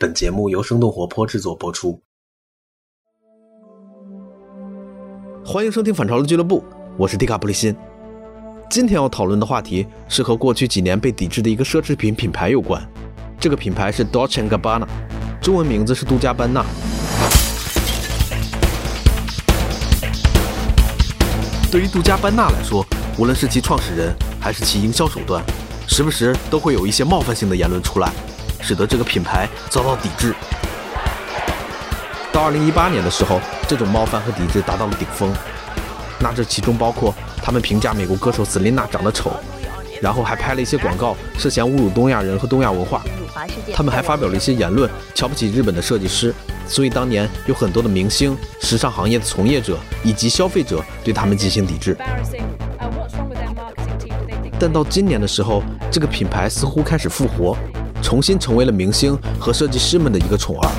本节目由生动活泼制作播出。欢迎收听反潮流俱乐部，我是迪卡普里辛。今天要讨论的话题是和过去几年被抵制的一个奢侈品品牌有关。这个品牌是 Dolce Gabbana，中文名字是杜嘉班纳。对于杜嘉班纳来说，无论是其创始人还是其营销手段，时不时都会有一些冒犯性的言论出来。使得这个品牌遭到抵制。到二零一八年的时候，这种冒犯和抵制达到了顶峰。那这其中包括他们评价美国歌手 Selina 长得丑，然后还拍了一些广告，涉嫌侮辱东亚人和东亚文化。他们还发表了一些言论，瞧不起日本的设计师。所以当年有很多的明星、时尚行业的从业者以及消费者对他们进行抵制。但到今年的时候，这个品牌似乎开始复活。重新成为了明星和设计师们的一个宠儿。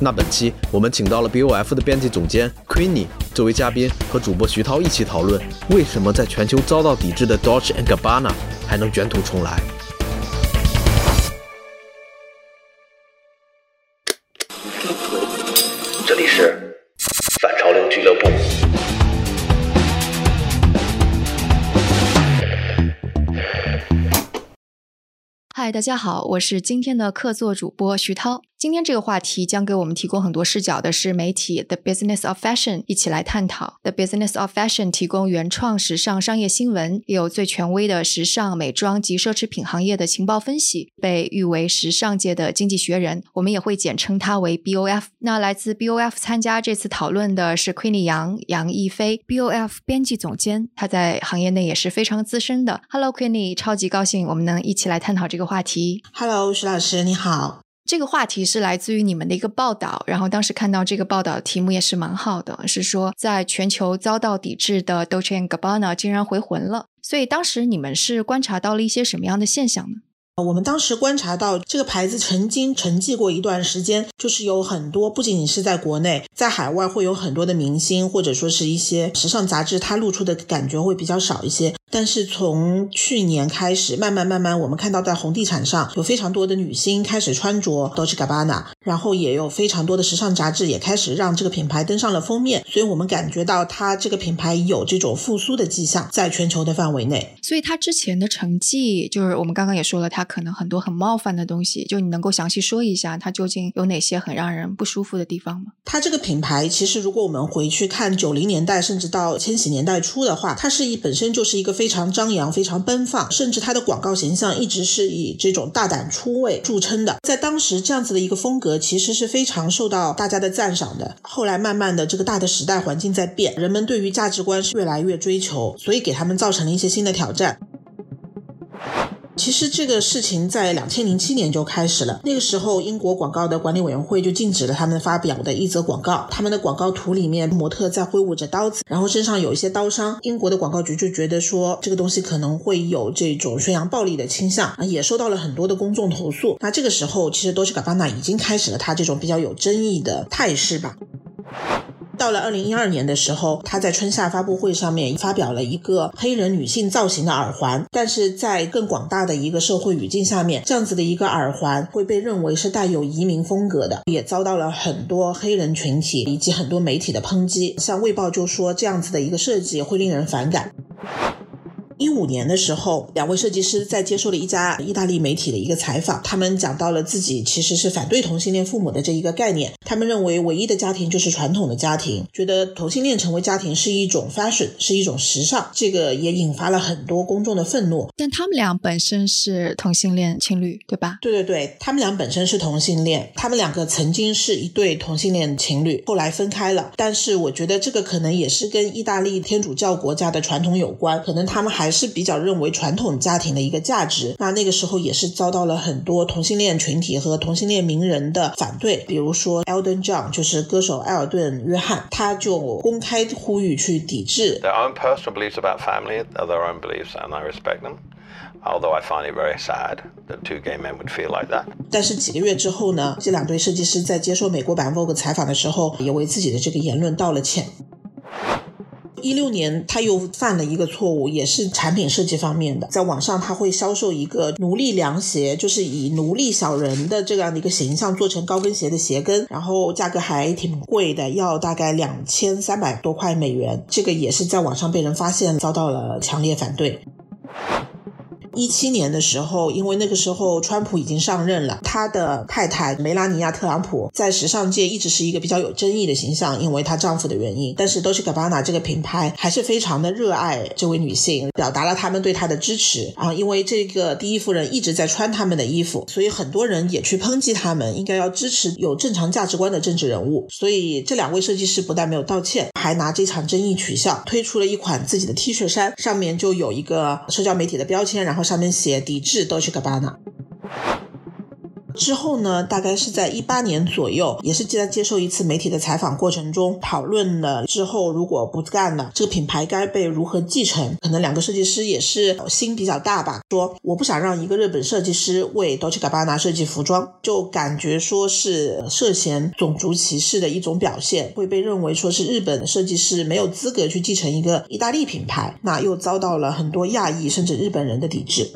那本期我们请到了 BOF 的编辑总监 Queenie 作为嘉宾，和主播徐涛一起讨论为什么在全球遭到抵制的 Dolce Gabbana 还能卷土重来。这里是嗨，大家好，我是今天的客座主播徐涛。今天这个话题将给我们提供很多视角的是媒体 The Business of Fashion 一起来探讨。The Business of Fashion 提供原创时尚商业新闻，也有最权威的时尚美妆及奢侈品行业的情报分析，被誉为时尚界的经济学人。我们也会简称它为 BOF。那来自 BOF 参加这次讨论的是 Queenie 杨杨逸飞，BOF 编辑总监，他在行业内也是非常资深的。Hello Queenie，超级高兴我们能一起来探讨这个话题。Hello，徐老师你好。这个话题是来自于你们的一个报道，然后当时看到这个报道题目也是蛮好的，是说在全球遭到抵制的 Dolce Gabbana 竟然回魂了。所以当时你们是观察到了一些什么样的现象呢？我们当时观察到，这个牌子曾经沉寂过一段时间，就是有很多不仅仅是在国内，在海外会有很多的明星或者说是一些时尚杂志，它露出的感觉会比较少一些。但是从去年开始，慢慢慢慢，我们看到在红地毯上有非常多的女星开始穿着 Dolce Gabbana，然后也有非常多的时尚杂志也开始让这个品牌登上了封面，所以我们感觉到它这个品牌有这种复苏的迹象，在全球的范围内。所以它之前的成绩，就是我们刚刚也说了，它可能很多很冒犯的东西，就你能够详细说一下，它究竟有哪些很让人不舒服的地方吗？它这个品牌其实，如果我们回去看九零年代，甚至到千禧年代初的话，它是一本身就是一个。非常张扬，非常奔放，甚至它的广告形象一直是以这种大胆出位著称的。在当时，这样子的一个风格其实是非常受到大家的赞赏的。后来，慢慢的，这个大的时代环境在变，人们对于价值观是越来越追求，所以给他们造成了一些新的挑战。其实这个事情在两千零七年就开始了。那个时候，英国广告的管理委员会就禁止了他们发表的一则广告。他们的广告图里面，模特在挥舞着刀子，然后身上有一些刀伤。英国的广告局就觉得说，这个东西可能会有这种宣扬暴力的倾向啊，也收到了很多的公众投诉。那这个时候，其实多西卡巴纳已经开始了他这种比较有争议的态势吧。到了二零一二年的时候，他在春夏发布会上面发表了一个黑人女性造型的耳环，但是在更广大的一个社会语境下面，这样子的一个耳环会被认为是带有移民风格的，也遭到了很多黑人群体以及很多媒体的抨击。像《卫报》就说这样子的一个设计会令人反感。一五年的时候，两位设计师在接受了一家意大利媒体的一个采访，他们讲到了自己其实是反对同性恋父母的这一个概念。他们认为唯一的家庭就是传统的家庭，觉得同性恋成为家庭是一种 fashion，是一种时尚。这个也引发了很多公众的愤怒。但他们俩本身是同性恋情侣，对吧？对对对，他们俩本身是同性恋，他们两个曾经是一对同性恋情侣，后来分开了。但是我觉得这个可能也是跟意大利天主教国家的传统有关，可能他们还。还是比较认为传统家庭的一个价值，那那个时候也是遭到了很多同性恋群体和同性恋名人的反对，比如说 Elton John，就是歌手埃尔顿·约翰，他就公开呼吁去抵制。Their own personal beliefs about family are their own beliefs, and I respect them. Although I find it very sad that two gay men would feel like that. 但是几个月之后呢，这两对设计师在接受美国版 Vogue 采访的时候，也为自己的这个言论道了歉。一六年他又犯了一个错误，也是产品设计方面的，在网上他会销售一个奴隶凉鞋，就是以奴隶小人的这样的一个形象做成高跟鞋的鞋跟，然后价格还挺贵的，要大概两千三百多块美元，这个也是在网上被人发现，遭到了强烈反对。一七年的时候，因为那个时候川普已经上任了，他的太太梅拉尼亚·特朗普在时尚界一直是一个比较有争议的形象，因为她丈夫的原因。但是 Dolce Gabbana 这个品牌还是非常的热爱这位女性，表达了他们对她的支持啊。因为这个第一夫人一直在穿他们的衣服，所以很多人也去抨击他们，应该要支持有正常价值观的政治人物。所以这两位设计师不但没有道歉，还拿这场争议取笑，推出了一款自己的 T 恤衫，上面就有一个社交媒体的标签，然后。上面写抵制 Dolce Gabbana。之后呢，大概是在一八年左右，也是在接受一次媒体的采访过程中，讨论了之后如果不干了，这个品牌该被如何继承？可能两个设计师也是心比较大吧，说我不想让一个日本设计师为 Dolce Gabbana 设计服装，就感觉说是涉嫌种族歧视的一种表现，会被认为说是日本设计师没有资格去继承一个意大利品牌，那又遭到了很多亚裔甚至日本人的抵制。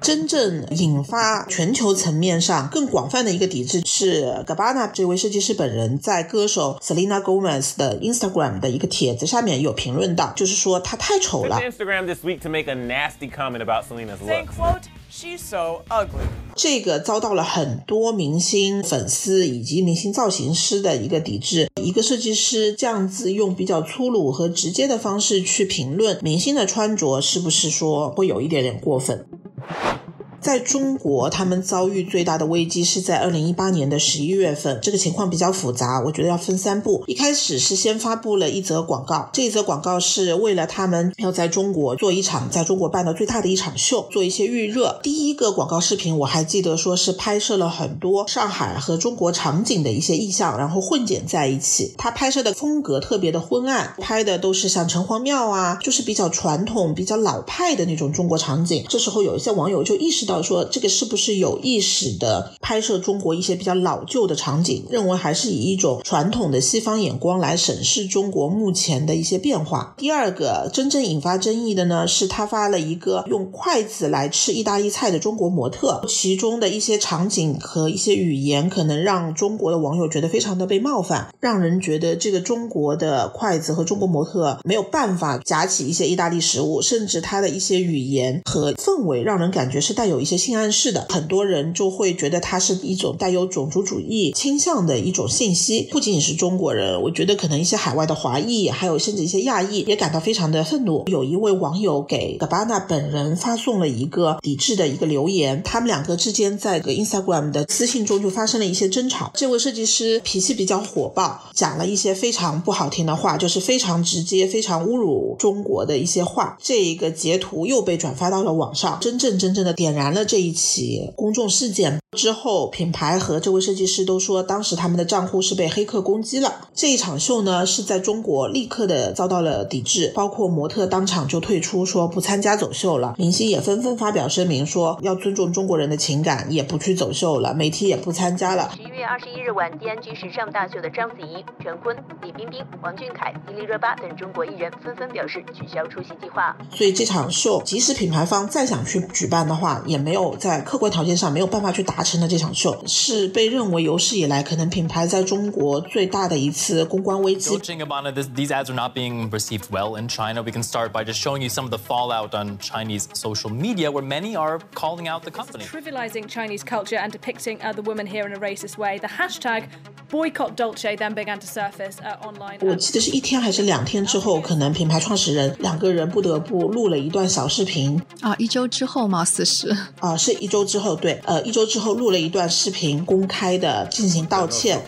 真正引发全球层面上更广泛的一个抵制是 Gabbana 这位设计师本人在歌手 Selena Gomez 的 Instagram 的一个帖子下面有评论到，就是说她太丑了。Instagram this week to make a nasty comment about Selena's look. quote, she's so ugly. 这个遭到了很多明星粉丝以及明星造型师的一个抵制。一个设计师这样子用比较粗鲁和直接的方式去评论明星的穿着，是不是说会有一点点过分？you 在中国，他们遭遇最大的危机是在二零一八年的十一月份。这个情况比较复杂，我觉得要分三步。一开始是先发布了一则广告，这一则广告是为了他们要在中国做一场在中国办的最大的一场秀，做一些预热。第一个广告视频我还记得说是拍摄了很多上海和中国场景的一些意象，然后混剪在一起。他拍摄的风格特别的昏暗，拍的都是像城隍庙啊，就是比较传统、比较老派的那种中国场景。这时候有一些网友就意识到到。说这个是不是有意识的拍摄中国一些比较老旧的场景？认为还是以一种传统的西方眼光来审视中国目前的一些变化。第二个真正引发争议的呢，是他发了一个用筷子来吃意大利菜的中国模特，其中的一些场景和一些语言，可能让中国的网友觉得非常的被冒犯，让人觉得这个中国的筷子和中国模特没有办法夹起一些意大利食物，甚至他的一些语言和氛围，让人感觉是带有。一些性暗示的，很多人就会觉得它是一种带有种族主义倾向的一种信息。不仅仅是中国人，我觉得可能一些海外的华裔，还有甚至一些亚裔也感到非常的愤怒。有一位网友给 Gabbana 本人发送了一个抵制的一个留言，他们两个之间在个 Instagram 的私信中就发生了一些争吵。这位设计师脾气比较火爆，讲了一些非常不好听的话，就是非常直接、非常侮辱中国的一些话。这一个截图又被转发到了网上，真正真正的点燃。了这一起公众事件之后，品牌和这位设计师都说，当时他们的账户是被黑客攻击了。这一场秀呢，是在中国立刻的遭到了抵制，包括模特当场就退出，说不参加走秀了。明星也纷纷发表声明，说要尊重中国人的情感，也不去走秀了。媒体也不参加了。十一月二十一日晚，D&G 时尚大秀的章子怡、陈坤、李冰冰、王俊凯、迪丽热巴等中国艺人纷纷表示取消出席计划。所以这场秀，即使品牌方再想去举办的话，也没有。在客观条件上没有办法去达成的这场秀，是被认为有史以来可能品牌在中国最大的一次公关危机。Gabbana, these ads are not being received well in China. We can start by just showing you some of the fallout on Chinese social media, where many are calling out the company. Trivializing Chinese culture and depicting uh, the woman here in a racist way. The hashtag boycott Dolce then began to surface uh, online. 我记得是一天还是两天之后，可能品牌创始人两个人不得不录了一段小视频啊，一周之后貌似是啊，是一周之后，对，呃，一周之后录了一段视频，公开的进行道歉。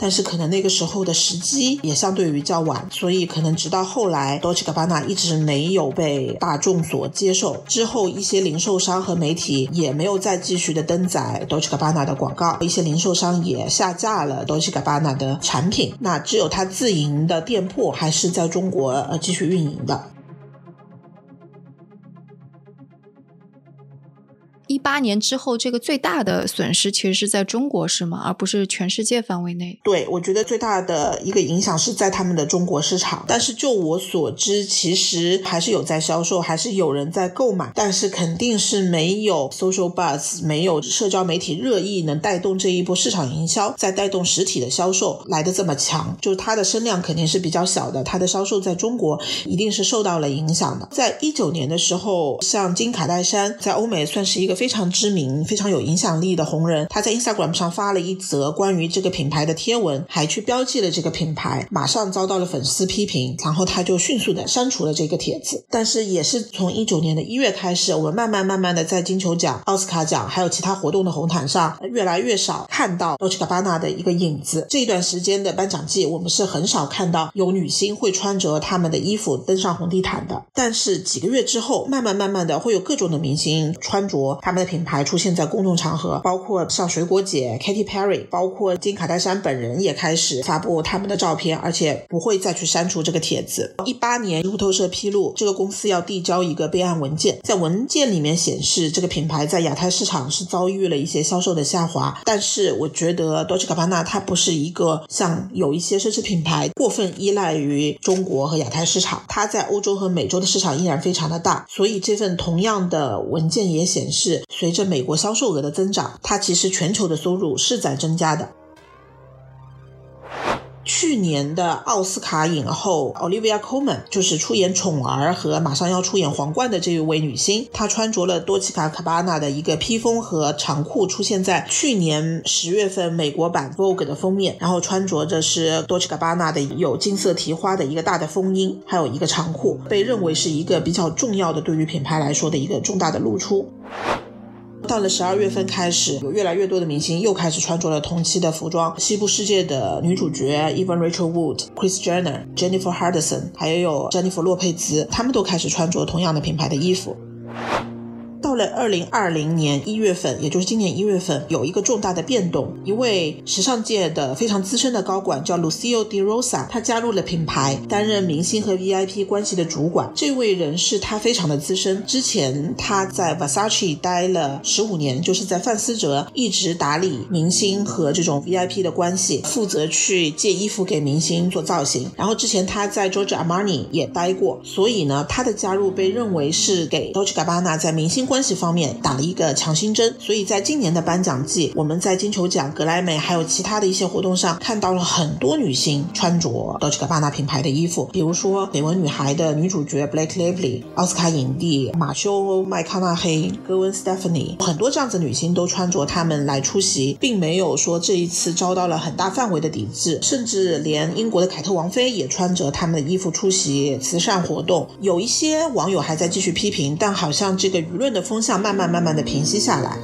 但是可能那个时候的时机也相对于较晚，所以可能直到后来，Dolce Gabbana 一直没有被大众所接受。之后一些零售商和媒体也没有再继续的登载 Dolce Gabbana 的广告，一些零售商也下架了 Dolce Gabbana 的产品。那只有他自营的店铺还是在中国呃继续运营的。八年之后，这个最大的损失其实是在中国，是吗？而不是全世界范围内。对，我觉得最大的一个影响是在他们的中国市场。但是就我所知，其实还是有在销售，还是有人在购买，但是肯定是没有 social buzz，没有社交媒体热议能带动这一波市场营销，再带动实体的销售来的这么强。就是它的声量肯定是比较小的，它的销售在中国一定是受到了影响的。在一九年的时候，像金卡戴珊在欧美算是一个。非常常知名、非常有影响力的红人，他在 Instagram 上发了一则关于这个品牌的贴文，还去标记了这个品牌，马上遭到了粉丝批评，然后他就迅速的删除了这个帖子。但是也是从一九年的一月开始，我们慢慢慢慢的在金球奖、奥斯卡奖还有其他活动的红毯上，越来越少看到 Dolce Gabbana 的一个影子。这段时间的颁奖季，我们是很少看到有女星会穿着他们的衣服登上红地毯的。但是几个月之后，慢慢慢慢的会有各种的明星穿着。他们的品牌出现在公众场合，包括像水果姐 Katy Perry，包括金卡戴珊本人也开始发布他们的照片，而且不会再去删除这个帖子。一八年，路透社披露，这个公司要递交一个备案文件，在文件里面显示，这个品牌在亚太市场是遭遇了一些销售的下滑。但是，我觉得 Dolce Gabbana 它不是一个像有一些奢侈品牌过分依赖于中国和亚太市场，它在欧洲和美洲的市场依然非常的大。所以，这份同样的文件也显示。随着美国销售额的增长，它其实全球的收入是在增加的。去年的奥斯卡影后 Olivia Colman 就是出演《宠儿》和马上要出演《皇冠》的这一位女星，她穿着了多奇卡卡巴纳的一个披风和长裤，出现在去年十月份美国版 Vogue 的封面。然后穿着着是多奇卡巴纳的有金色提花的一个大的风衣，还有一个长裤，被认为是一个比较重要的对于品牌来说的一个重大的露出。到了十二月份开始，有越来越多的明星又开始穿着了同期的服装。西部世界的女主角 Even Rachel Wood、Chris Jenner、Jennifer Hardison，还有 Jennifer 洛佩兹，他们都开始穿着同样的品牌的衣服。到了二零二零年一月份，也就是今年一月份，有一个重大的变动。一位时尚界的非常资深的高管叫 Lucio Di Rosa，他加入了品牌，担任明星和 VIP 关系的主管。这位人士他非常的资深，之前他在 Versace 待了十五年，就是在范思哲一直打理明星和这种 VIP 的关系，负责去借衣服给明星做造型。然后之前他在 Giorgio Armani 也待过，所以呢，他的加入被认为是给 Dolce Gabbana 在明星。关系方面打了一个强心针，所以在今年的颁奖季，我们在金球奖、格莱美还有其他的一些活动上看到了很多女星穿着 Dolce Gabbana 品牌的衣服，比如说《绯闻女孩》的女主角 Blake Lively、奥斯卡影帝马修麦康纳黑、格温 Stephanie，很多这样子女星都穿着他们来出席，并没有说这一次遭到了很大范围的抵制，甚至连英国的凯特王妃也穿着他们的衣服出席慈善活动。有一些网友还在继续批评，但好像这个舆论的。风向慢慢慢慢的平息下来。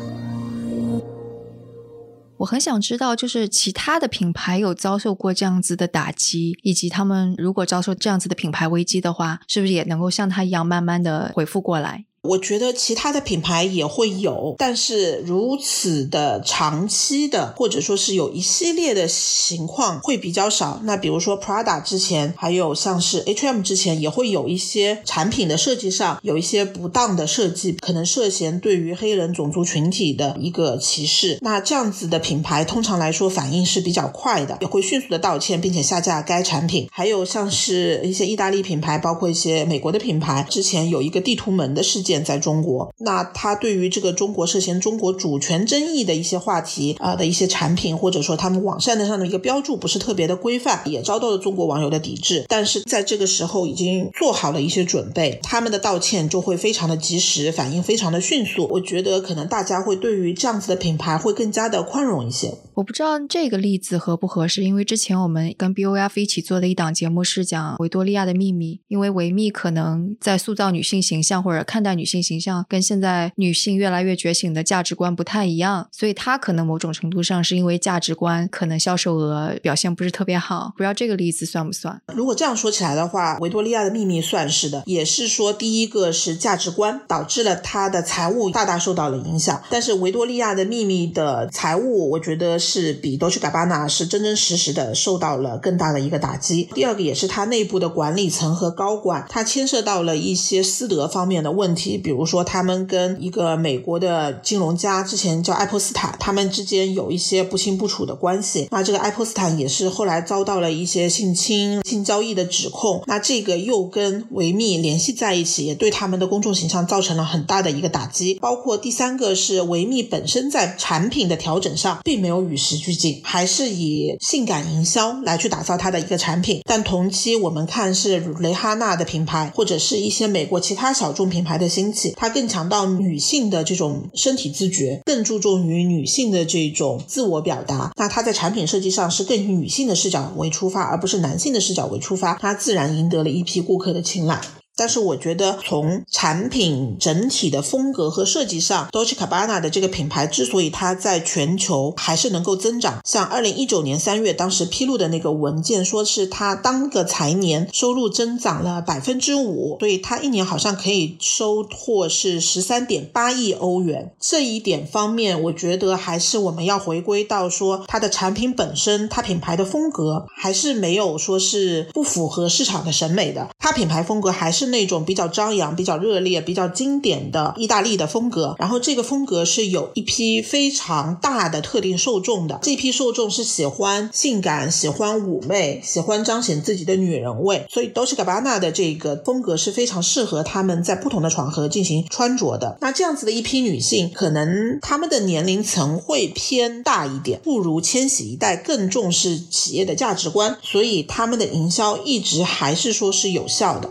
我很想知道，就是其他的品牌有遭受过这样子的打击，以及他们如果遭受这样子的品牌危机的话，是不是也能够像他一样慢慢的恢复过来？我觉得其他的品牌也会有，但是如此的长期的，或者说是有一系列的情况会比较少。那比如说 Prada 之前，还有像是 H&M 之前，也会有一些产品的设计上有一些不当的设计，可能涉嫌对于黑人种族群体的一个歧视。那这样子的品牌，通常来说反应是比较快的，也会迅速的道歉，并且下架该产品。还有像是一些意大利品牌，包括一些美国的品牌，之前有一个地图门的事件。在中国，那他对于这个中国涉嫌中国主权争议的一些话题啊的一些产品，或者说他们网站上的一个标注不是特别的规范，也遭到了中国网友的抵制。但是在这个时候已经做好了一些准备，他们的道歉就会非常的及时，反应非常的迅速。我觉得可能大家会对于这样子的品牌会更加的宽容一些。我不知道这个例子合不合适，因为之前我们跟 B O F 一起做的一档节目是讲维多利亚的秘密，因为维密可能在塑造女性形象或者看待女性形象，跟现在女性越来越觉醒的价值观不太一样，所以它可能某种程度上是因为价值观，可能销售额表现不是特别好。不知道这个例子算不算？如果这样说起来的话，维多利亚的秘密算是的，也是说第一个是价值观导致了它的财务大大受到了影响，但是维多利亚的秘密的财务，我觉得。是比 Dolce Gabbana 是真真实实的受到了更大的一个打击。第二个也是它内部的管理层和高管，它牵涉到了一些私德方面的问题，比如说他们跟一个美国的金融家之前叫爱泼斯坦，他们之间有一些不清不楚的关系。那这个爱泼斯坦也是后来遭到了一些性侵、性交易的指控。那这个又跟维密联系在一起，也对他们的公众形象造成了很大的一个打击。包括第三个是维密本身在产品的调整上并没有与与时俱进，还是以性感营销来去打造它的一个产品。但同期我们看是蕾哈娜的品牌，或者是一些美国其他小众品牌的兴起，它更强调女性的这种身体自觉，更注重于女性的这种自我表达。那它在产品设计上是更以女性的视角为出发，而不是男性的视角为出发，它自然赢得了一批顾客的青睐。但是我觉得，从产品整体的风格和设计上，Dolce Gabbana 的这个品牌之所以它在全球还是能够增长，像二零一九年三月当时披露的那个文件，说是它当个财年收入增长了百分之五，所以它一年好像可以收获是十三点八亿欧元。这一点方面，我觉得还是我们要回归到说，它的产品本身，它品牌的风格还是没有说是不符合市场的审美的，它品牌风格还是。那种比较张扬、比较热烈、比较经典的意大利的风格，然后这个风格是有一批非常大的特定受众的，这批受众是喜欢性感、喜欢妩媚、喜欢彰显自己的女人味，所以 Dolce Gabbana 的这个风格是非常适合他们在不同的场合进行穿着的。那这样子的一批女性，可能她们的年龄层会偏大一点，不如千禧一代更重视企业的价值观，所以他们的营销一直还是说是有效的。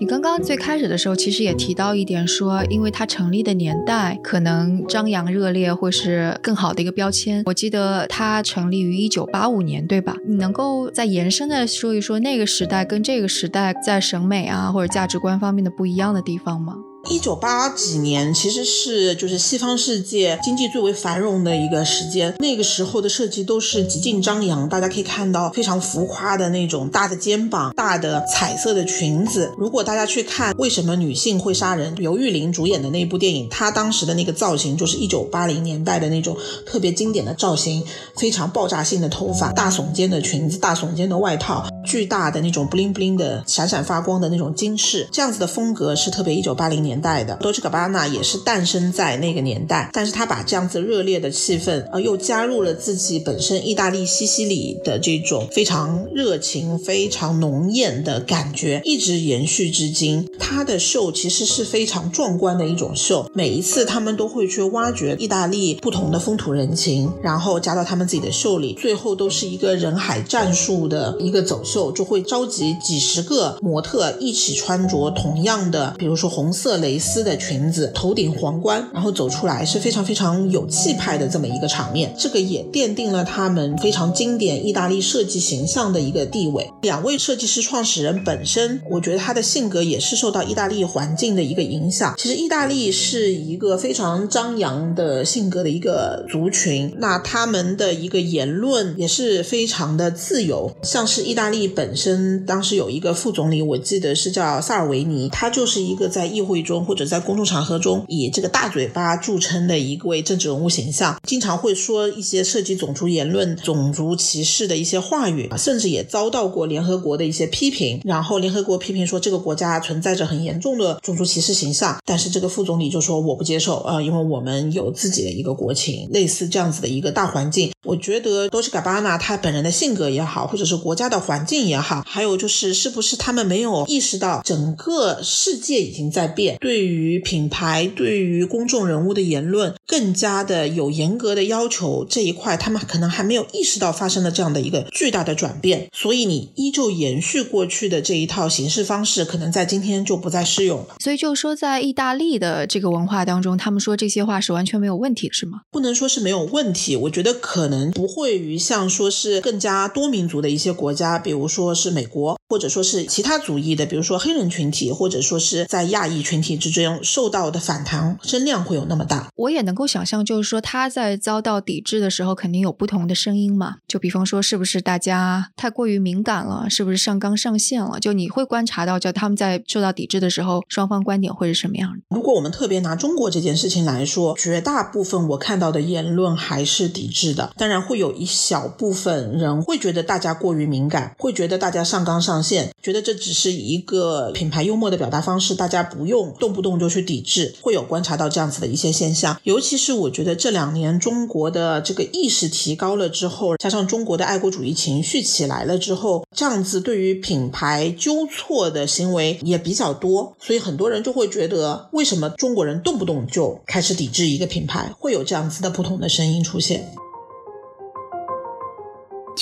你刚刚最开始的时候，其实也提到一点，说因为它成立的年代可能张扬热烈或是更好的一个标签。我记得它成立于一九八五年，对吧？你能够再延伸的说一说那个时代跟这个时代在审美啊或者价值观方面的不一样的地方吗？一九八几年其实是就是西方世界经济最为繁荣的一个时间，那个时候的设计都是极尽张扬，大家可以看到非常浮夸的那种大的肩膀、大的彩色的裙子。如果大家去看为什么女性会杀人，刘玉玲主演的那部电影，她当时的那个造型就是一九八零年代的那种特别经典的造型，非常爆炸性的头发、大耸肩的裙子、大耸肩的外套、巨大的那种 bling bling 的闪闪发光的那种金饰，这样子的风格是特别一九八零年。代的 Dolce Gabbana 也是诞生在那个年代，但是他把这样子热烈的气氛，呃，又加入了自己本身意大利西西里的这种非常热情、非常浓艳的感觉，一直延续至今。他的秀其实是非常壮观的一种秀，每一次他们都会去挖掘意大利不同的风土人情，然后加到他们自己的秀里，最后都是一个人海战术的一个走秀，就会召集几十个模特一起穿着同样的，比如说红色。蕾丝的裙子，头顶皇冠，然后走出来是非常非常有气派的这么一个场面。这个也奠定了他们非常经典意大利设计形象的一个地位。两位设计师创始人本身，我觉得他的性格也是受到意大利环境的一个影响。其实意大利是一个非常张扬的性格的一个族群，那他们的一个言论也是非常的自由。像是意大利本身，当时有一个副总理，我记得是叫萨尔维尼，他就是一个在议会。中或者在公众场合中以这个大嘴巴著称的一位政治人物形象，经常会说一些涉及种族言论、种族歧视的一些话语，甚至也遭到过联合国的一些批评。然后联合国批评说这个国家存在着很严重的种族歧视形象，但是这个副总理就说我不接受啊，因为我们有自己的一个国情，类似这样子的一个大环境。我觉得多西卡巴纳他本人的性格也好，或者是国家的环境也好，还有就是是不是他们没有意识到整个世界已经在变。对于品牌、对于公众人物的言论，更加的有严格的要求这一块，他们可能还没有意识到发生了这样的一个巨大的转变，所以你依旧延续过去的这一套行事方式，可能在今天就不再适用了。所以就是说，在意大利的这个文化当中，他们说这些话是完全没有问题，是吗？不能说是没有问题，我觉得可能不会于像说是更加多民族的一些国家，比如说是美国。或者说是其他族裔的，比如说黑人群体，或者说是在亚裔群体之中受到的反弹声量会有那么大。我也能够想象，就是说他在遭到抵制的时候，肯定有不同的声音嘛。就比方说，是不是大家太过于敏感了？是不是上纲上线了？就你会观察到，就他们在受到抵制的时候，双方观点会是什么样的？如果我们特别拿中国这件事情来说，绝大部分我看到的言论还是抵制的。当然会有一小部分人会觉得大家过于敏感，会觉得大家上纲上线，觉得这只是一个品牌幽默的表达方式，大家不用动不动就去抵制。会有观察到这样子的一些现象，尤其是我觉得这两年中国的这个意识提高了之后，加上中国的爱国主义情绪起来了之后，这样子对于品牌纠错的行为也比较多，所以很多人就会觉得，为什么中国人动不动就开始抵制一个品牌，会有这样子的不同的声音出现。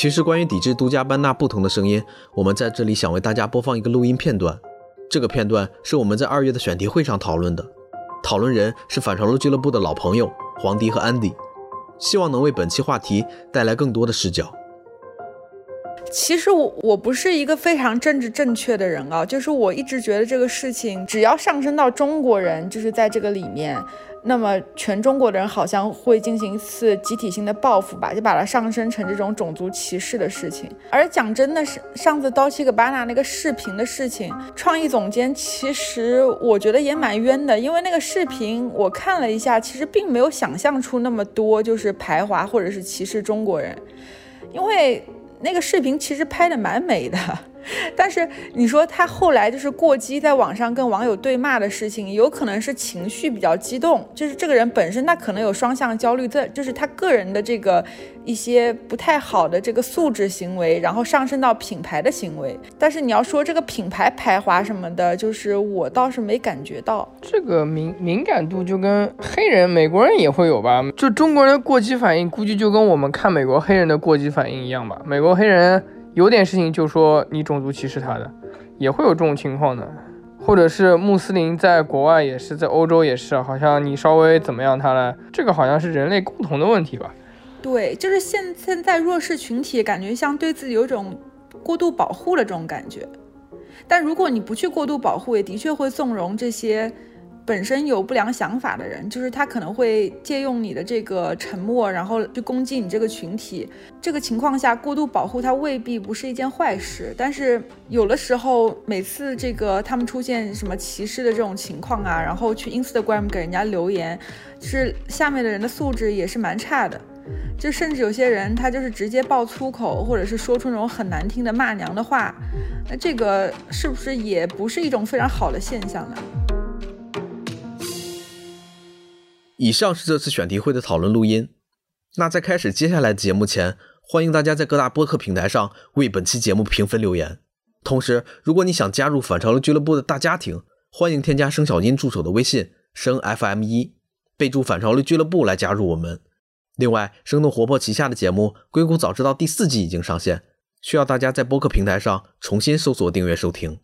其实，关于抵制独家班纳不同的声音，我们在这里想为大家播放一个录音片段。这个片段是我们在二月的选题会上讨论的，讨论人是反潮流俱乐部的老朋友黄迪和安迪，希望能为本期话题带来更多的视角。其实我我不是一个非常政治正确的人啊，就是我一直觉得这个事情只要上升到中国人，就是在这个里面。那么全中国的人好像会进行一次集体性的报复吧，就把它上升成这种种族歧视的事情。而讲真的是上次刀切格巴纳那个视频的事情，创意总监其实我觉得也蛮冤的，因为那个视频我看了一下，其实并没有想象出那么多就是排华或者是歧视中国人，因为那个视频其实拍的蛮美的。但是你说他后来就是过激，在网上跟网友对骂的事情，有可能是情绪比较激动，就是这个人本身他可能有双向焦虑症，就是他个人的这个一些不太好的这个素质行为，然后上升到品牌的行为。但是你要说这个品牌排华什么的，就是我倒是没感觉到这个敏敏感度，就跟黑人美国人也会有吧？就中国人的过激反应，估计就跟我们看美国黑人的过激反应一样吧？美国黑人。有点事情就说你种族歧视他的，也会有这种情况的，或者是穆斯林在国外也是，在欧洲也是，好像你稍微怎么样他了，这个好像是人类共同的问题吧？对，就是现现在弱势群体感觉像对自己有种过度保护的这种感觉，但如果你不去过度保护，也的确会纵容这些。本身有不良想法的人，就是他可能会借用你的这个沉默，然后去攻击你这个群体。这个情况下，过度保护他未必不是一件坏事。但是有的时候，每次这个他们出现什么歧视的这种情况啊，然后去 Instagram 给人家留言，是下面的人的素质也是蛮差的。就甚至有些人他就是直接爆粗口，或者是说出那种很难听的骂娘的话。那这个是不是也不是一种非常好的现象呢？以上是这次选题会的讨论录音。那在开始接下来的节目前，欢迎大家在各大播客平台上为本期节目评分留言。同时，如果你想加入反潮流俱乐部的大家庭，欢迎添加生小金助手的微信生 FM 一，备注反潮流俱乐部来加入我们。另外，生动活泼旗下的节目《硅谷早知道》第四季已经上线，需要大家在播客平台上重新搜索订阅收听。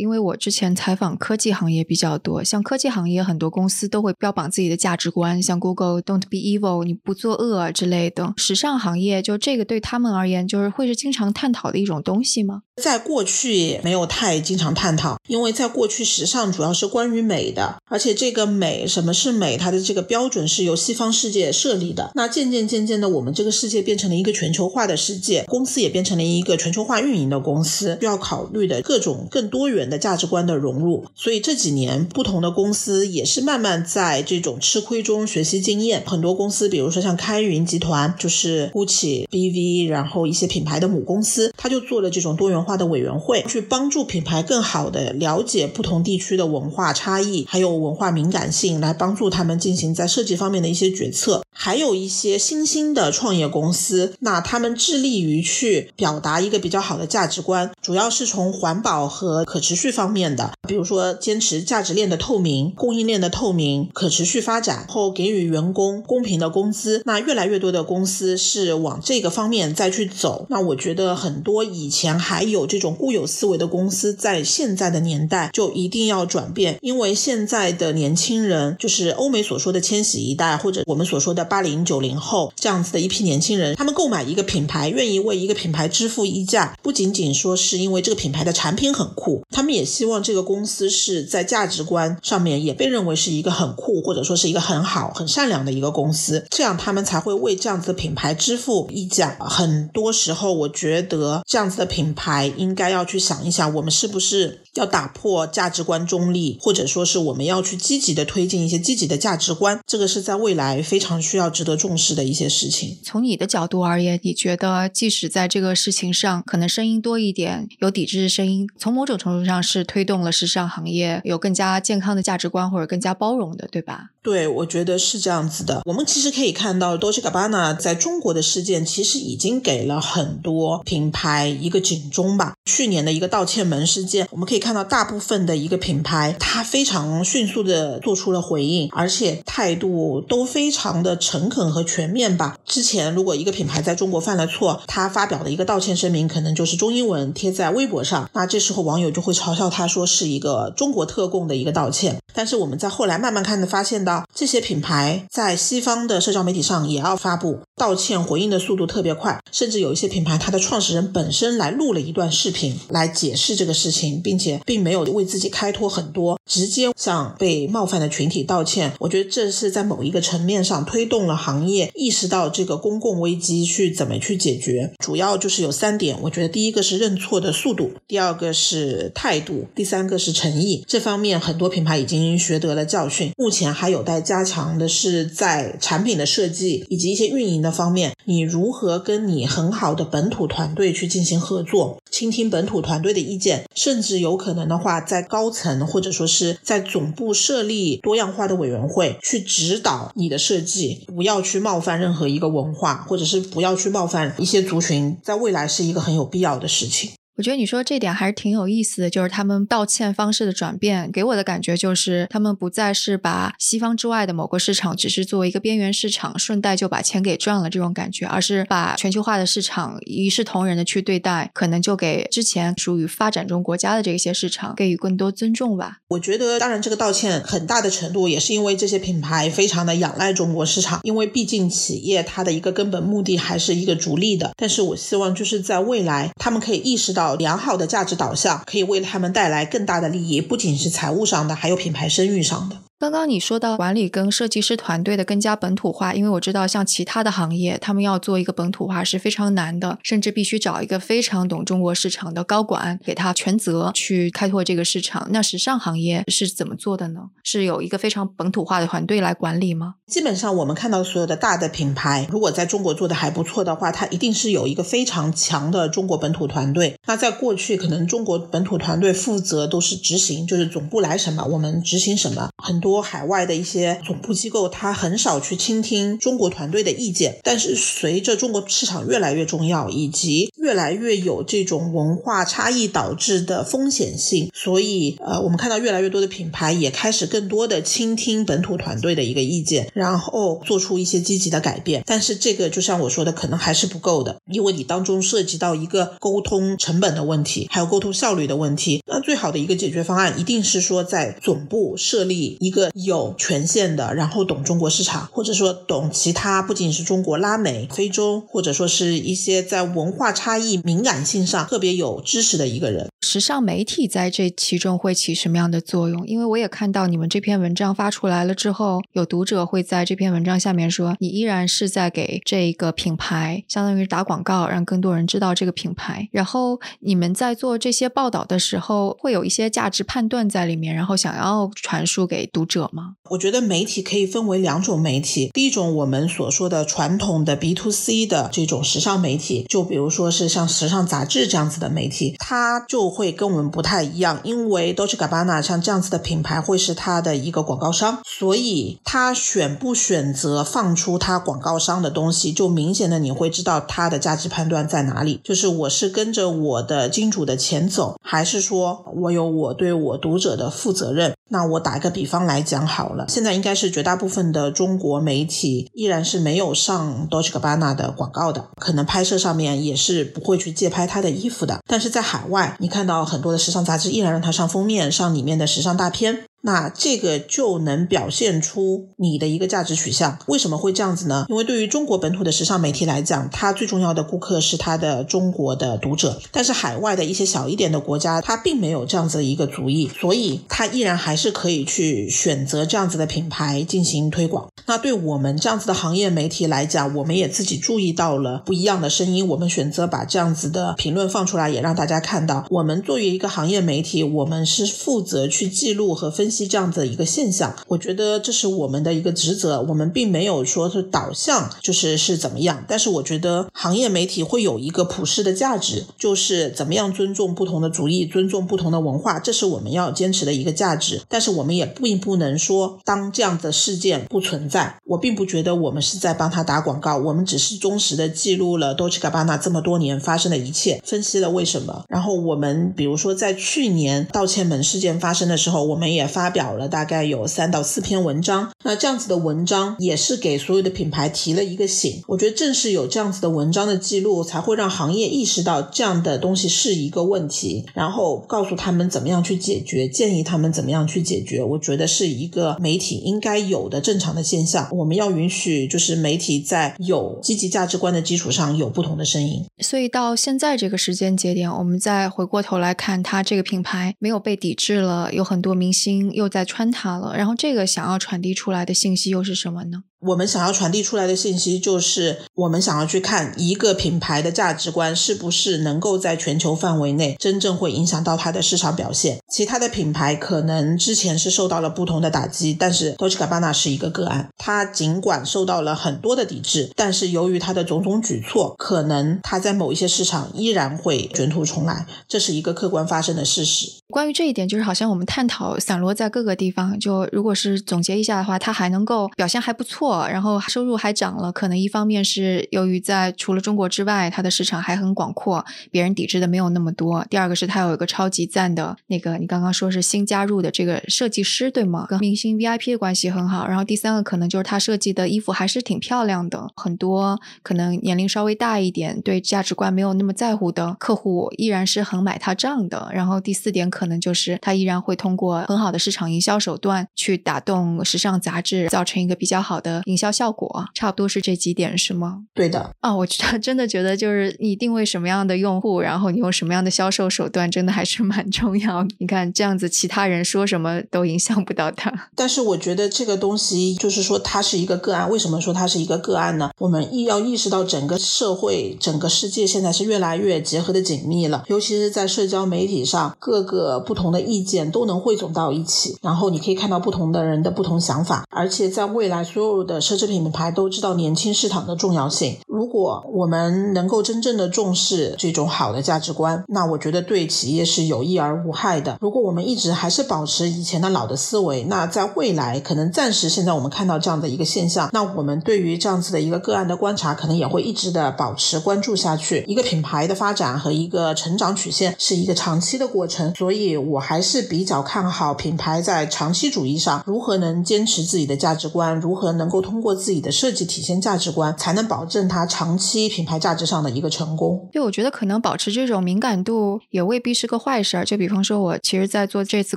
因为我之前采访科技行业比较多，像科技行业很多公司都会标榜自己的价值观，像 Google Don't be evil，你不作恶之类的。时尚行业就这个对他们而言，就是会是经常探讨的一种东西吗？在过去没有太经常探讨，因为在过去时尚主要是关于美的，而且这个美什么是美，它的这个标准是由西方世界设立的。那渐渐渐渐的，我们这个世界变成了一个全球化的世界，公司也变成了一个全球化运营的公司，需要考虑的各种更多元的价值观的融入。所以这几年不同的公司也是慢慢在这种吃亏中学习经验。很多公司，比如说像开云集团，就是 GUCCI、BV，然后一些品牌的母公司，它就做了这种多元化。化的委员会去帮助品牌更好的了解不同地区的文化差异，还有文化敏感性，来帮助他们进行在设计方面的一些决策。还有一些新兴的创业公司，那他们致力于去表达一个比较好的价值观，主要是从环保和可持续方面的，比如说坚持价值链的透明、供应链的透明、可持续发展，后给予员工公平的工资。那越来越多的公司是往这个方面再去走。那我觉得很多以前还有。这种固有思维的公司，在现在的年代就一定要转变，因为现在的年轻人，就是欧美所说的千禧一代，或者我们所说的八零九零后这样子的一批年轻人，他们购买一个品牌，愿意为一个品牌支付溢价，不仅仅说是因为这个品牌的产品很酷，他们也希望这个公司是在价值观上面也被认为是一个很酷，或者说是一个很好、很善良的一个公司，这样他们才会为这样子的品牌支付溢价。很多时候，我觉得这样子的品牌应该要去想一想，我们是不是要打破价值观中立，或者说是我们要去积极的推进一些积极的价值观，这个是在未来非常需要值得重视的一些事情。从你的角度而言，你觉得即使在这个事情上可能声音多一点，有抵制的声音，从某种程度上是推动了时尚行业有更加健康的价值观或者更加包容的，对吧？对，我觉得是这样子的。我们其实可以看到，Dolce Gabbana 在中国的事件，其实已经给了很多品牌一个警钟吧。去年的一个道歉门事件，我们可以看到，大部分的一个品牌，它非常迅速的做出了回应，而且态度都非常的诚恳和全面吧。之前如果一个品牌在中国犯了错，他发表的一个道歉声明，可能就是中英文贴在微博上，那这时候网友就会嘲笑他说是一个中国特供的一个道歉。但是我们在后来慢慢看的发现到，这些品牌在西方的社交媒体上也要发布道歉回应的速度特别快，甚至有一些品牌，它的创始人本身来录了一段视频来解释这个事情，并且并没有为自己开脱很多，直接向被冒犯的群体道歉。我觉得这是在某一个层面上推动了行业意识到这个公共危机去怎么去解决。主要就是有三点，我觉得第一个是认错的速度，第二个是态度，第三个是诚意。这方面很多品牌已经。学得了教训，目前还有待加强的是在产品的设计以及一些运营的方面，你如何跟你很好的本土团队去进行合作，倾听本土团队的意见，甚至有可能的话，在高层或者说是在总部设立多样化的委员会去指导你的设计，不要去冒犯任何一个文化，或者是不要去冒犯一些族群，在未来是一个很有必要的事情。我觉得你说这点还是挺有意思的，就是他们道歉方式的转变，给我的感觉就是他们不再是把西方之外的某个市场只是作为一个边缘市场，顺带就把钱给赚了这种感觉，而是把全球化的市场一视同仁的去对待，可能就给之前属于发展中国家的这些市场给予更多尊重吧。我觉得，当然这个道歉很大的程度也是因为这些品牌非常的仰赖中国市场，因为毕竟企业它的一个根本目的还是一个逐利的。但是我希望就是在未来，他们可以意识到。良好的价值导向可以为他们带来更大的利益，不仅是财务上的，还有品牌声誉上的。刚刚你说到管理跟设计师团队的更加本土化，因为我知道像其他的行业，他们要做一个本土化是非常难的，甚至必须找一个非常懂中国市场的高管给他全责去开拓这个市场。那时尚行业是怎么做的呢？是有一个非常本土化的团队来管理吗？基本上我们看到所有的大的品牌，如果在中国做的还不错的话，它一定是有一个非常强的中国本土团队。那在过去，可能中国本土团队负责都是执行，就是总部来什么，我们执行什么，很多。多海外的一些总部机构，他很少去倾听中国团队的意见。但是随着中国市场越来越重要，以及越来越有这种文化差异导致的风险性，所以呃，我们看到越来越多的品牌也开始更多的倾听本土团队的一个意见，然后做出一些积极的改变。但是这个就像我说的，可能还是不够的，因为你当中涉及到一个沟通成本的问题，还有沟通效率的问题。那最好的一个解决方案，一定是说在总部设立一个。有权限的，然后懂中国市场，或者说懂其他，不仅是中国、拉美、非洲，或者说是一些在文化差异敏感性上特别有知识的一个人。时尚媒体在这其中会起什么样的作用？因为我也看到你们这篇文章发出来了之后，有读者会在这篇文章下面说，你依然是在给这个品牌，相当于打广告，让更多人知道这个品牌。然后你们在做这些报道的时候，会有一些价值判断在里面，然后想要传输给读者吗？我觉得媒体可以分为两种媒体，第一种我们所说的传统的 B to C 的这种时尚媒体，就比如说是像时尚杂志这样子的媒体，它就会跟我们不太一样，因为 Dolce Gabbana 像这样子的品牌会是它的一个广告商，所以它选不选择放出它广告商的东西，就明显的你会知道它的价值判断在哪里。就是我是跟着我的金主的钱走，还是说我有我对我读者的负责任？那我打一个比方来讲好了，现在应该是绝大部分的中国媒体依然是没有上 Dolce Gabbana 的广告的，可能拍摄上面也是不会去借拍他的衣服的。但是在海外，你看到很多的时尚杂志依然让他上封面，上里面的时尚大片。那这个就能表现出你的一个价值取向。为什么会这样子呢？因为对于中国本土的时尚媒体来讲，它最重要的顾客是它的中国的读者。但是海外的一些小一点的国家，它并没有这样子的一个族裔，所以它依然还是可以去选择这样子的品牌进行推广。那对我们这样子的行业媒体来讲，我们也自己注意到了不一样的声音，我们选择把这样子的评论放出来，也让大家看到，我们作为一个行业媒体，我们是负责去记录和分。分析这样的一个现象，我觉得这是我们的一个职责。我们并没有说是导向就是是怎么样，但是我觉得行业媒体会有一个普世的价值，就是怎么样尊重不同的族裔，尊重不同的文化，这是我们要坚持的一个价值。但是我们也并不能说当这样的事件不存在。我并不觉得我们是在帮他打广告，我们只是忠实的记录了 Dolce Gabbana 这么多年发生的一切，分析了为什么。然后我们比如说在去年道歉门事件发生的时候，我们也发。发表了大概有三到四篇文章，那这样子的文章也是给所有的品牌提了一个醒。我觉得正是有这样子的文章的记录，才会让行业意识到这样的东西是一个问题，然后告诉他们怎么样去解决，建议他们怎么样去解决。我觉得是一个媒体应该有的正常的现象。我们要允许，就是媒体在有积极价值观的基础上有不同的声音。所以到现在这个时间节点，我们再回过头来看，它这个品牌没有被抵制了，有很多明星。又在穿它了，然后这个想要传递出来的信息又是什么呢？我们想要传递出来的信息就是，我们想要去看一个品牌的价值观是不是能够在全球范围内真正会影响到它的市场表现。其他的品牌可能之前是受到了不同的打击，但是 Dolce Gabbana 是一个个案。它尽管受到了很多的抵制，但是由于它的种种举措，可能它在某一些市场依然会卷土重来，这是一个客观发生的事实。关于这一点，就是好像我们探讨散落在各个地方，就如果是总结一下的话，它还能够表现还不错，然后收入还涨了。可能一方面是由于在除了中国之外，它的市场还很广阔，别人抵制的没有那么多。第二个是它有一个超级赞的那个，你刚刚说是新加入的这个设计师，对吗？跟明星 VIP 的关系很好。然后第三个可能就是他设计的衣服还是挺漂亮的，很多可能年龄稍微大一点，对价值观没有那么在乎的客户依然是很买他账的。然后第四点可。能就是他依然会通过很好的市场营销手段去打动时尚杂志，造成一个比较好的营销效果，差不多是这几点，是吗？对的。啊，我觉得真的觉得就是你定位什么样的用户，然后你用什么样的销售手段，真的还是蛮重要。你看这样子，其他人说什么都影响不到他。但是我觉得这个东西就是说它是一个个案。为什么说它是一个个案呢？我们意要意识到整个社会、整个世界现在是越来越结合的紧密了，尤其是在社交媒体上各个。不同的意见都能汇总到一起，然后你可以看到不同的人的不同想法，而且在未来，所有的的奢侈品牌都知道年轻市场的重要性。如果我们能够真正的重视这种好的价值观，那我觉得对企业是有益而无害的。如果我们一直还是保持以前的老的思维，那在未来可能暂时现在我们看到这样的一个现象，那我们对于这样子的一个个案的观察，可能也会一直的保持关注下去。一个品牌的发展和一个成长曲线是一个长期的过程，所以我还是比较看好品牌在长期主义上如何能坚持自己的价值观，如何能够通过自己的设计体现价值观，才能保证它长期品牌价值上的一个成功。对，我觉得可能保持这种敏感度也未必是个坏事儿。就比方说，我其实，在做这次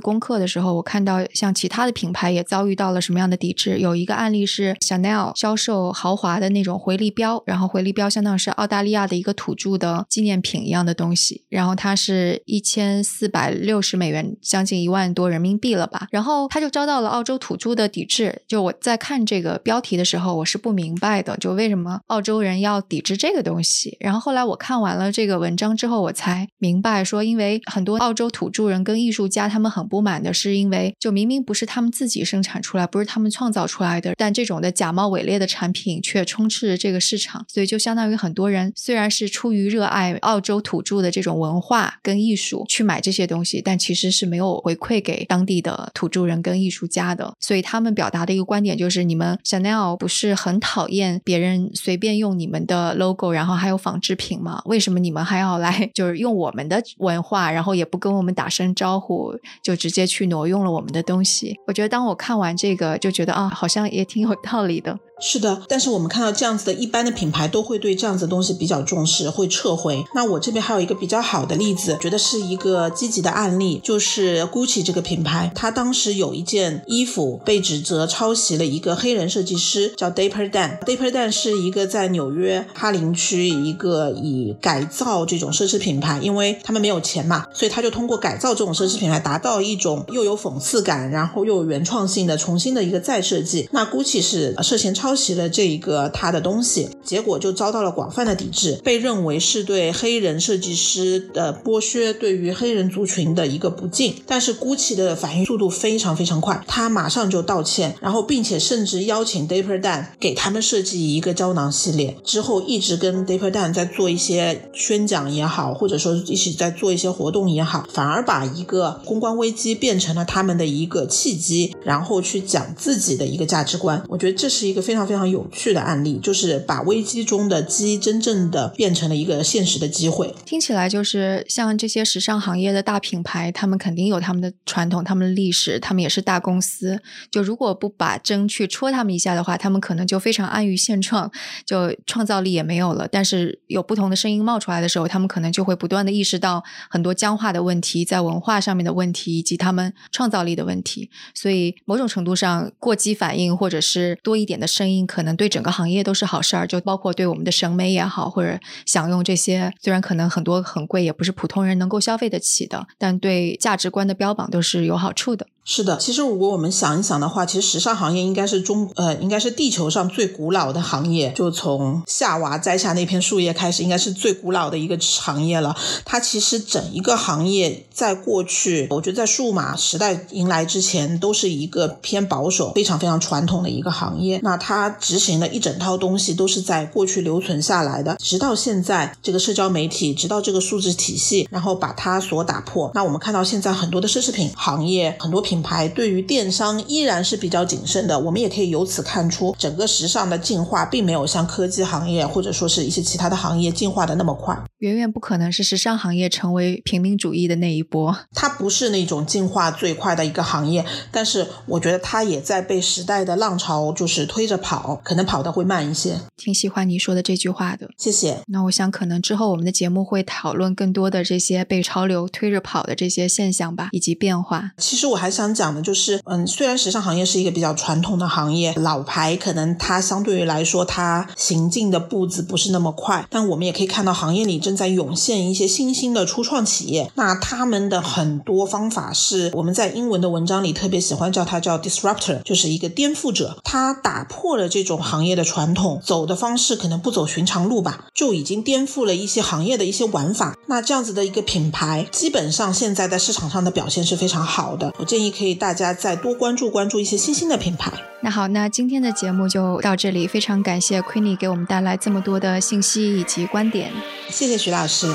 功课的时候，我看到像其他的品牌也遭遇到了什么样的抵制。有一个案例是 Chanel 销售豪华的那种回力标，然后回力标相当于是澳大利亚的一个土著的纪念品一样的东西，然后它是一千四百六。十美元，将近一万多人民币了吧？然后他就遭到了澳洲土著的抵制。就我在看这个标标题的时候，我是不明白的，就为什么澳洲人要抵制这个东西。然后后来我看完了这个文章之后，我才明白说，因为很多澳洲土著人跟艺术家他们很不满的是，因为就明明不是他们自己生产出来，不是他们创造出来的，但这种的假冒伪劣的产品却充斥着这个市场，所以就相当于很多人虽然是出于热爱澳洲土著的这种文化跟艺术去买这些东西，但其实是没有回馈给当地的土著人跟艺术家的。所以他们表达的一个观点就是，你们 Chanel 不是很讨厌别人随便用你们的 logo，然后还有仿制品吗？为什么你们还要来 就是用我们的文化，然后也不跟我们打声招呼，就直接去挪用了我们的东西？我觉得当我看完这个，就觉得啊，好像也挺有道理的。是的，但是我们看到这样子的一般的品牌都会对这样子的东西比较重视，会撤回。那我这边还有一个比较好的例子，觉得是一个积极的案例，就是 Gucci 这个品牌，它当时有一件衣服被指责抄袭了一个黑人设计师，叫 Dapper Dan。Dapper Dan 是一个在纽约哈林区一个以改造这种奢侈品牌，因为他们没有钱嘛，所以他就通过改造这种奢侈品牌，达到一种又有讽刺感，然后又有原创性的重新的一个再设计。那 Gucci 是涉嫌抄。抄袭了这一个他的东西，结果就遭到了广泛的抵制，被认为是对黑人设计师的剥削，对于黑人族群的一个不敬。但是 GUCCI 的反应速度非常非常快，他马上就道歉，然后并且甚至邀请 Dapper Dan 给他们设计一个胶囊系列。之后一直跟 Dapper Dan 在做一些宣讲也好，或者说一起在做一些活动也好，反而把一个公关危机变成了他们的一个契机，然后去讲自己的一个价值观。我觉得这是一个非非常。非常有趣的案例，就是把危机中的机真正的变成了一个现实的机会。听起来就是像这些时尚行业的大品牌，他们肯定有他们的传统、他们的历史，他们也是大公司。就如果不把针去戳他们一下的话，他们可能就非常安于现状，就创造力也没有了。但是有不同的声音冒出来的时候，他们可能就会不断的意识到很多僵化的问题，在文化上面的问题，以及他们创造力的问题。所以某种程度上，过激反应或者是多一点的声声音。可能对整个行业都是好事儿，就包括对我们的审美也好，或者享用这些虽然可能很多很贵，也不是普通人能够消费得起的，但对价值观的标榜都是有好处的。是的，其实如果我们想一想的话，其实时尚行业应该是中呃，应该是地球上最古老的行业，就从夏娃摘下那片树叶开始，应该是最古老的一个行业了。它其实整一个行业在过去，我觉得在数码时代迎来之前，都是一个偏保守、非常非常传统的一个行业。那它执行的一整套东西都是在过去留存下来的，直到现在这个社交媒体，直到这个数字体系，然后把它所打破。那我们看到现在很多的奢侈品行业，很多品。品牌对于电商依然是比较谨慎的，我们也可以由此看出，整个时尚的进化并没有像科技行业或者说是一些其他的行业进化的那么快，远远不可能是时尚行业成为平民主义的那一波。它不是那种进化最快的一个行业，但是我觉得它也在被时代的浪潮就是推着跑，可能跑得会慢一些。挺喜欢你说的这句话的，谢谢。那我想可能之后我们的节目会讨论更多的这些被潮流推着跑的这些现象吧，以及变化。其实我还想。想讲的就是，嗯，虽然时尚行业是一个比较传统的行业，老牌可能它相对于来说它行进的步子不是那么快，但我们也可以看到行业里正在涌现一些新兴的初创企业。那他们的很多方法是我们在英文的文章里特别喜欢叫它叫 disruptor，就是一个颠覆者。他打破了这种行业的传统，走的方式可能不走寻常路吧，就已经颠覆了一些行业的一些玩法。那这样子的一个品牌，基本上现在在市场上的表现是非常好的。我建议。可以大家再多关注关注一些新兴的品牌。那好，那今天的节目就到这里，非常感谢 Queenie 给我们带来这么多的信息以及观点。谢谢徐老师。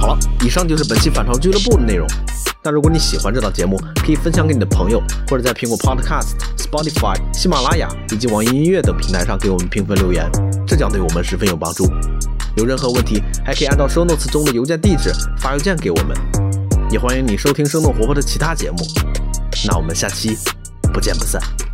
好了，以上就是本期反潮俱乐部的内容。那如果你喜欢这档节目，可以分享给你的朋友，或者在苹果 Podcast、Spotify、喜马拉雅以及网易音乐等平台上给我们评分留言，这将对我们十分有帮助。有任何问题，还可以按照 Show Notes 中的邮件地址发邮件给我们。也欢迎你收听生动活泼的其他节目，那我们下期不见不散。